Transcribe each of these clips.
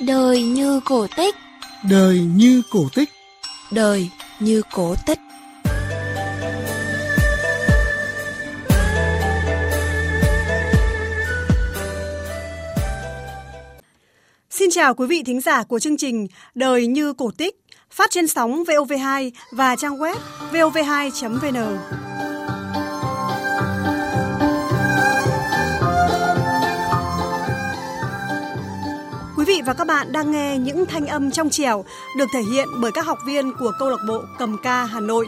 Đời như cổ tích. Đời như cổ tích. Đời như cổ tích. Xin chào quý vị thính giả của chương trình Đời như cổ tích phát trên sóng VOV2 và trang web vov2.vn. vị và các bạn đang nghe những thanh âm trong trẻo được thể hiện bởi các học viên của câu lạc bộ Cầm ca Hà Nội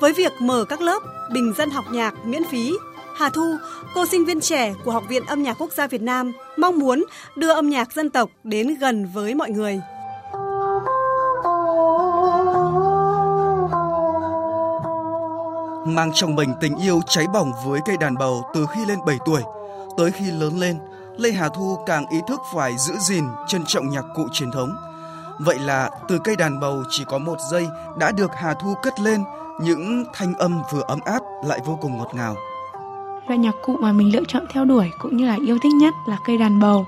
với việc mở các lớp bình dân học nhạc miễn phí. Hà Thu, cô sinh viên trẻ của Học viện Âm nhạc Quốc gia Việt Nam, mong muốn đưa âm nhạc dân tộc đến gần với mọi người. Mang trong mình tình yêu cháy bỏng với cây đàn bầu từ khi lên 7 tuổi, tới khi lớn lên, Lê Hà Thu càng ý thức phải giữ gìn, trân trọng nhạc cụ truyền thống. Vậy là từ cây đàn bầu chỉ có một giây đã được Hà Thu cất lên những thanh âm vừa ấm áp lại vô cùng ngọt ngào. Loại nhạc cụ mà mình lựa chọn theo đuổi cũng như là yêu thích nhất là cây đàn bầu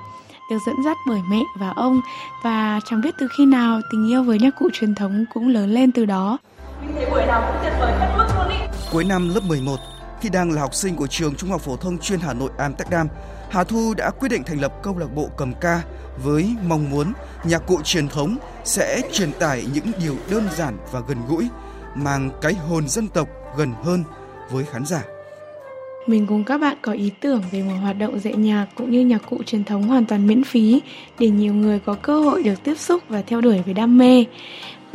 được dẫn dắt bởi mẹ và ông và chẳng biết từ khi nào tình yêu với nhạc cụ truyền thống cũng lớn lên từ đó. Mình thấy buổi nào cũng tuyệt vời hết mức luôn ý. Cuối năm lớp 11, khi đang là học sinh của trường Trung học phổ thông chuyên Hà Nội Amsterdam, Hà Thu đã quyết định thành lập câu lạc bộ cầm ca với mong muốn nhạc cụ truyền thống sẽ truyền tải những điều đơn giản và gần gũi, mang cái hồn dân tộc gần hơn với khán giả. Mình cùng các bạn có ý tưởng về một hoạt động dạy nhạc cũng như nhạc cụ truyền thống hoàn toàn miễn phí để nhiều người có cơ hội được tiếp xúc và theo đuổi với đam mê.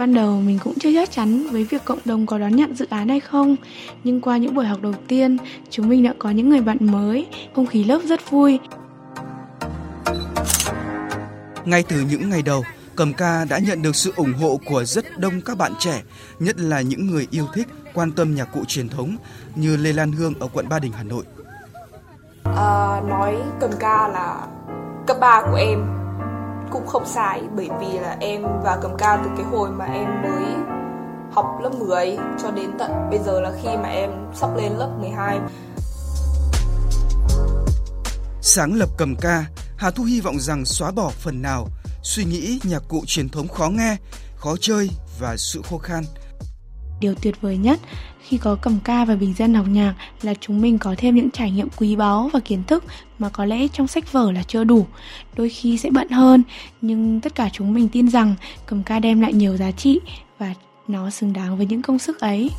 Ban đầu mình cũng chưa chắc chắn với việc cộng đồng có đón nhận dự án hay không, nhưng qua những buổi học đầu tiên, chúng mình đã có những người bạn mới, không khí lớp rất vui. Ngay từ những ngày đầu, Cầm ca đã nhận được sự ủng hộ của rất đông các bạn trẻ, nhất là những người yêu thích, quan tâm nhạc cụ truyền thống như Lê Lan Hương ở quận Ba Đình, Hà Nội. À, nói cầm ca là cấp 3 của em cũng không sai bởi vì là em vào cầm ca từ cái hồi mà em mới học lớp 10 cho đến tận bây giờ là khi mà em sắp lên lớp 12. Sáng lập cầm ca, Hà Thu hy vọng rằng xóa bỏ phần nào suy nghĩ nhạc cụ truyền thống khó nghe, khó chơi và sự khô khan. Điều tuyệt vời nhất khi có cầm ca và bình dân học nhạc là chúng mình có thêm những trải nghiệm quý báu và kiến thức mà có lẽ trong sách vở là chưa đủ, đôi khi sẽ bận hơn, nhưng tất cả chúng mình tin rằng cầm ca đem lại nhiều giá trị và nó xứng đáng với những công sức ấy.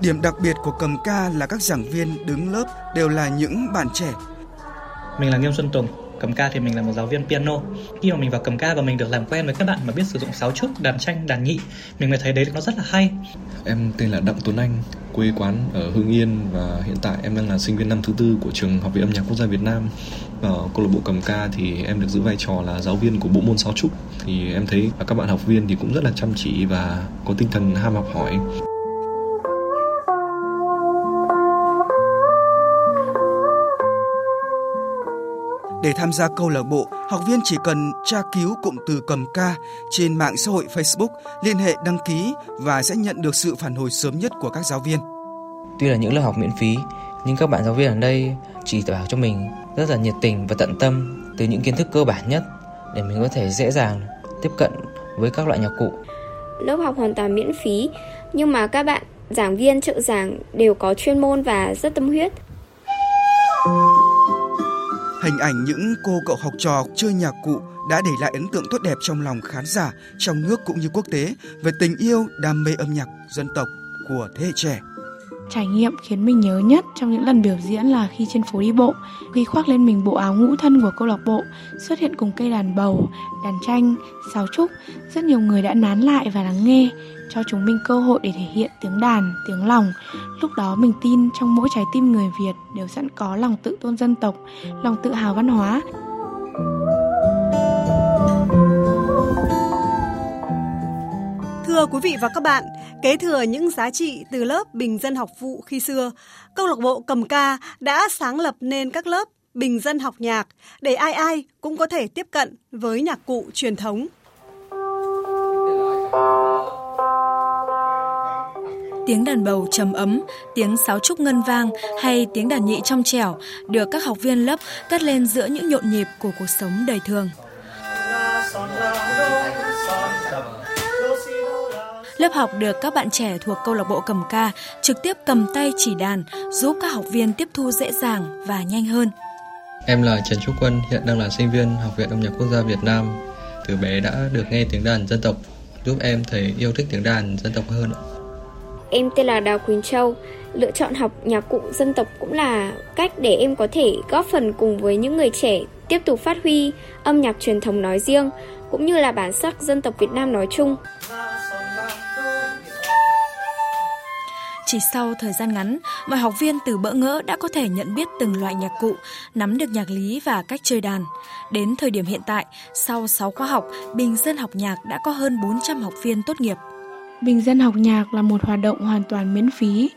Điểm đặc biệt của cầm ca là các giảng viên đứng lớp đều là những bạn trẻ. Mình là Nghiêm Xuân Tùng, cầm ca thì mình là một giáo viên piano. Khi mà mình vào cầm ca và mình được làm quen với các bạn mà biết sử dụng sáo trúc, đàn tranh, đàn nhị, mình mới thấy đấy nó rất là hay. Em tên là Đặng Tuấn Anh, quê quán ở Hưng Yên và hiện tại em đang là sinh viên năm thứ tư của trường Học viện Âm nhạc Quốc gia Việt Nam. Ở câu lạc bộ cầm ca thì em được giữ vai trò là giáo viên của bộ môn sáo trúc. Thì em thấy các bạn học viên thì cũng rất là chăm chỉ và có tinh thần ham học hỏi. Để tham gia câu lạc bộ, học viên chỉ cần tra cứu cụm từ cầm ca trên mạng xã hội Facebook, liên hệ đăng ký và sẽ nhận được sự phản hồi sớm nhất của các giáo viên. Tuy là những lớp học miễn phí, nhưng các bạn giáo viên ở đây chỉ bảo cho mình rất là nhiệt tình và tận tâm từ những kiến thức cơ bản nhất để mình có thể dễ dàng tiếp cận với các loại nhạc cụ. Lớp học hoàn toàn miễn phí, nhưng mà các bạn giảng viên trợ giảng đều có chuyên môn và rất tâm huyết. Hình ảnh những cô cậu học trò chơi nhạc cụ đã để lại ấn tượng tốt đẹp trong lòng khán giả trong nước cũng như quốc tế về tình yêu, đam mê âm nhạc dân tộc của thế hệ trẻ. Trải nghiệm khiến mình nhớ nhất trong những lần biểu diễn là khi trên phố đi bộ, khi khoác lên mình bộ áo ngũ thân của câu lạc bộ, xuất hiện cùng cây đàn bầu, đàn tranh, sáo trúc, rất nhiều người đã nán lại và lắng nghe, cho chúng mình cơ hội để thể hiện tiếng đàn, tiếng lòng. Lúc đó mình tin trong mỗi trái tim người Việt đều sẵn có lòng tự tôn dân tộc, lòng tự hào văn hóa. Thưa quý vị và các bạn, kế thừa những giá trị từ lớp bình dân học vụ khi xưa, câu lạc bộ cầm ca đã sáng lập nên các lớp bình dân học nhạc để ai ai cũng có thể tiếp cận với nhạc cụ truyền thống. tiếng đàn bầu trầm ấm, tiếng sáo trúc ngân vang hay tiếng đàn nhị trong trẻo được các học viên lớp cất lên giữa những nhộn nhịp của cuộc sống đời thường. Lớp học được các bạn trẻ thuộc câu lạc bộ cầm ca trực tiếp cầm tay chỉ đàn, giúp các học viên tiếp thu dễ dàng và nhanh hơn. Em là Trần Trúc Quân, hiện đang là sinh viên Học viện Âm nhạc Quốc gia Việt Nam. Từ bé đã được nghe tiếng đàn dân tộc, giúp em thấy yêu thích tiếng đàn dân tộc hơn. Em tên là Đào Quỳnh Châu. Lựa chọn học nhạc cụ dân tộc cũng là cách để em có thể góp phần cùng với những người trẻ tiếp tục phát huy âm nhạc truyền thống nói riêng, cũng như là bản sắc dân tộc Việt Nam nói chung. Chỉ sau thời gian ngắn, mọi học viên từ bỡ ngỡ đã có thể nhận biết từng loại nhạc cụ, nắm được nhạc lý và cách chơi đàn. Đến thời điểm hiện tại, sau 6 khóa học, Bình dân học nhạc đã có hơn 400 học viên tốt nghiệp. Bình dân học nhạc là một hoạt động hoàn toàn miễn phí.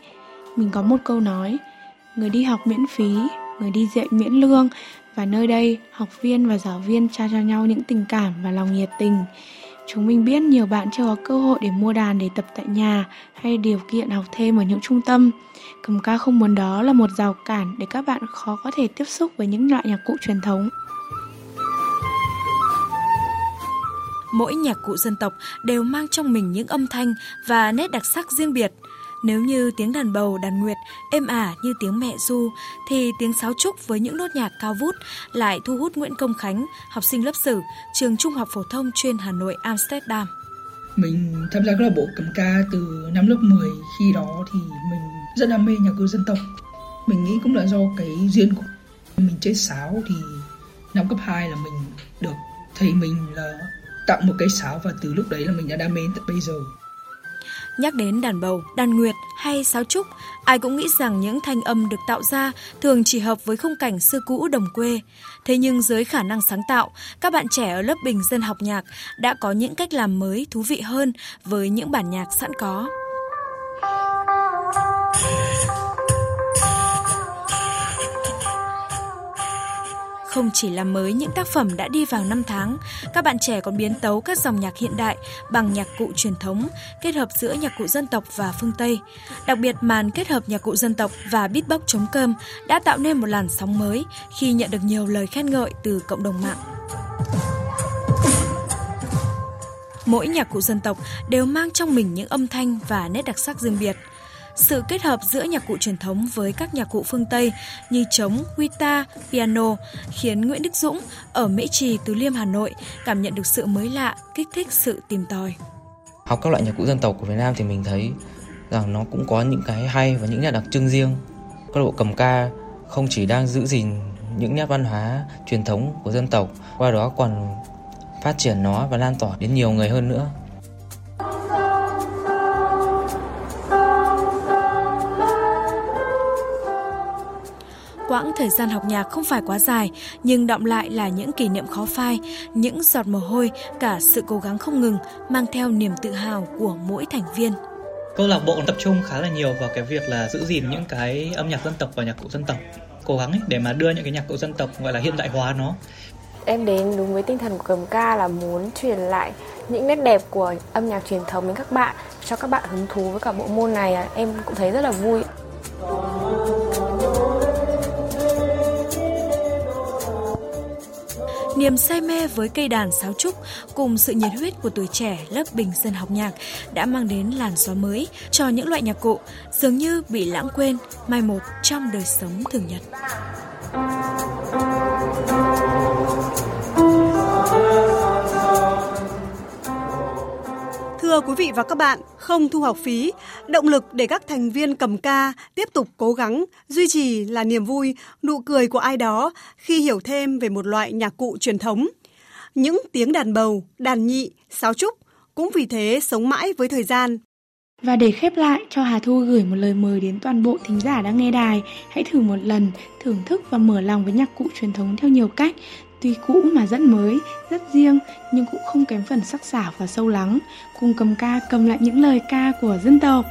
Mình có một câu nói, người đi học miễn phí, người đi dạy miễn lương và nơi đây học viên và giáo viên trao cho nhau những tình cảm và lòng nhiệt tình. Chúng mình biết nhiều bạn chưa có cơ hội để mua đàn, để tập tại nhà hay điều kiện học thêm ở những trung tâm. Cầm ca không muốn đó là một rào cản để các bạn khó có thể tiếp xúc với những loại nhạc cụ truyền thống. Mỗi nhạc cụ dân tộc đều mang trong mình những âm thanh và nét đặc sắc riêng biệt. Nếu như tiếng đàn bầu, đàn nguyệt êm ả như tiếng mẹ du, thì tiếng sáo trúc với những nốt nhạc cao vút lại thu hút Nguyễn Công Khánh, học sinh lớp sử, trường Trung học phổ thông chuyên Hà Nội Amsterdam. Mình tham gia câu lạc bộ cầm ca từ năm lớp 10, khi đó thì mình rất đam mê nhạc cụ dân tộc. Mình nghĩ cũng là do cái duyên của mình chơi sáo thì năm cấp 2 là mình được thầy mình là tặng một cái sáo và từ lúc đấy là mình đã đam mê tận bây giờ. Nhắc đến đàn bầu, đàn nguyệt hay sáo trúc, ai cũng nghĩ rằng những thanh âm được tạo ra thường chỉ hợp với khung cảnh xưa cũ đồng quê. Thế nhưng dưới khả năng sáng tạo, các bạn trẻ ở lớp bình dân học nhạc đã có những cách làm mới thú vị hơn với những bản nhạc sẵn có. Không chỉ làm mới những tác phẩm đã đi vào năm tháng, các bạn trẻ còn biến tấu các dòng nhạc hiện đại bằng nhạc cụ truyền thống, kết hợp giữa nhạc cụ dân tộc và phương Tây. Đặc biệt màn kết hợp nhạc cụ dân tộc và beatbox chống cơm đã tạo nên một làn sóng mới khi nhận được nhiều lời khen ngợi từ cộng đồng mạng. Mỗi nhạc cụ dân tộc đều mang trong mình những âm thanh và nét đặc sắc riêng biệt – sự kết hợp giữa nhạc cụ truyền thống với các nhạc cụ phương Tây như trống, guitar, piano khiến Nguyễn Đức Dũng ở Mễ Trì, Tứ Liêm, Hà Nội cảm nhận được sự mới lạ, kích thích sự tìm tòi. Học các loại nhạc cụ dân tộc của Việt Nam thì mình thấy rằng nó cũng có những cái hay và những nét đặc trưng riêng. Câu lạc bộ cầm ca không chỉ đang giữ gìn những nét văn hóa truyền thống của dân tộc, qua đó còn phát triển nó và lan tỏa đến nhiều người hơn nữa. Quãng thời gian học nhạc không phải quá dài, nhưng động lại là những kỷ niệm khó phai, những giọt mồ hôi, cả sự cố gắng không ngừng, mang theo niềm tự hào của mỗi thành viên. Câu lạc bộ tập trung khá là nhiều vào cái việc là giữ gìn những cái âm nhạc dân tộc và nhạc cụ dân tộc. Cố gắng ấy để mà đưa những cái nhạc cụ dân tộc gọi là hiện đại hóa nó. Em đến đúng với tinh thần của cầm ca là muốn truyền lại những nét đẹp của âm nhạc truyền thống đến các bạn cho các bạn hứng thú với cả bộ môn này. Em cũng thấy rất là vui Niềm say mê với cây đàn sáo trúc cùng sự nhiệt huyết của tuổi trẻ lớp bình dân học nhạc đã mang đến làn gió mới cho những loại nhạc cụ dường như bị lãng quên, mai một trong đời sống thường nhật. Thưa quý vị và các bạn, không thu học phí, động lực để các thành viên cầm ca tiếp tục cố gắng, duy trì là niềm vui, nụ cười của ai đó khi hiểu thêm về một loại nhạc cụ truyền thống. Những tiếng đàn bầu, đàn nhị, sáo trúc cũng vì thế sống mãi với thời gian. Và để khép lại, cho Hà Thu gửi một lời mời đến toàn bộ thính giả đang nghe đài, hãy thử một lần thưởng thức và mở lòng với nhạc cụ truyền thống theo nhiều cách, Tuy cũ mà rất mới, rất riêng nhưng cũng không kém phần sắc sảo và sâu lắng. Cùng cầm ca cầm lại những lời ca của dân tộc.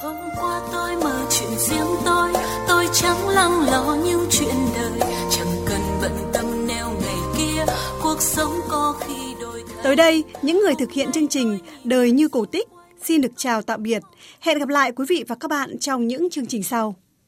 Hôm qua tôi mơ chuyện riêng tôi, tôi chẳng lắng lo những chuyện đời, chẳng cần bận tâm neo ngày kia, cuộc sống có khi đôi Tới đây, những người thực hiện chương trình Đời như cổ tích xin được chào tạm biệt. Hẹn gặp lại quý vị và các bạn trong những chương trình sau.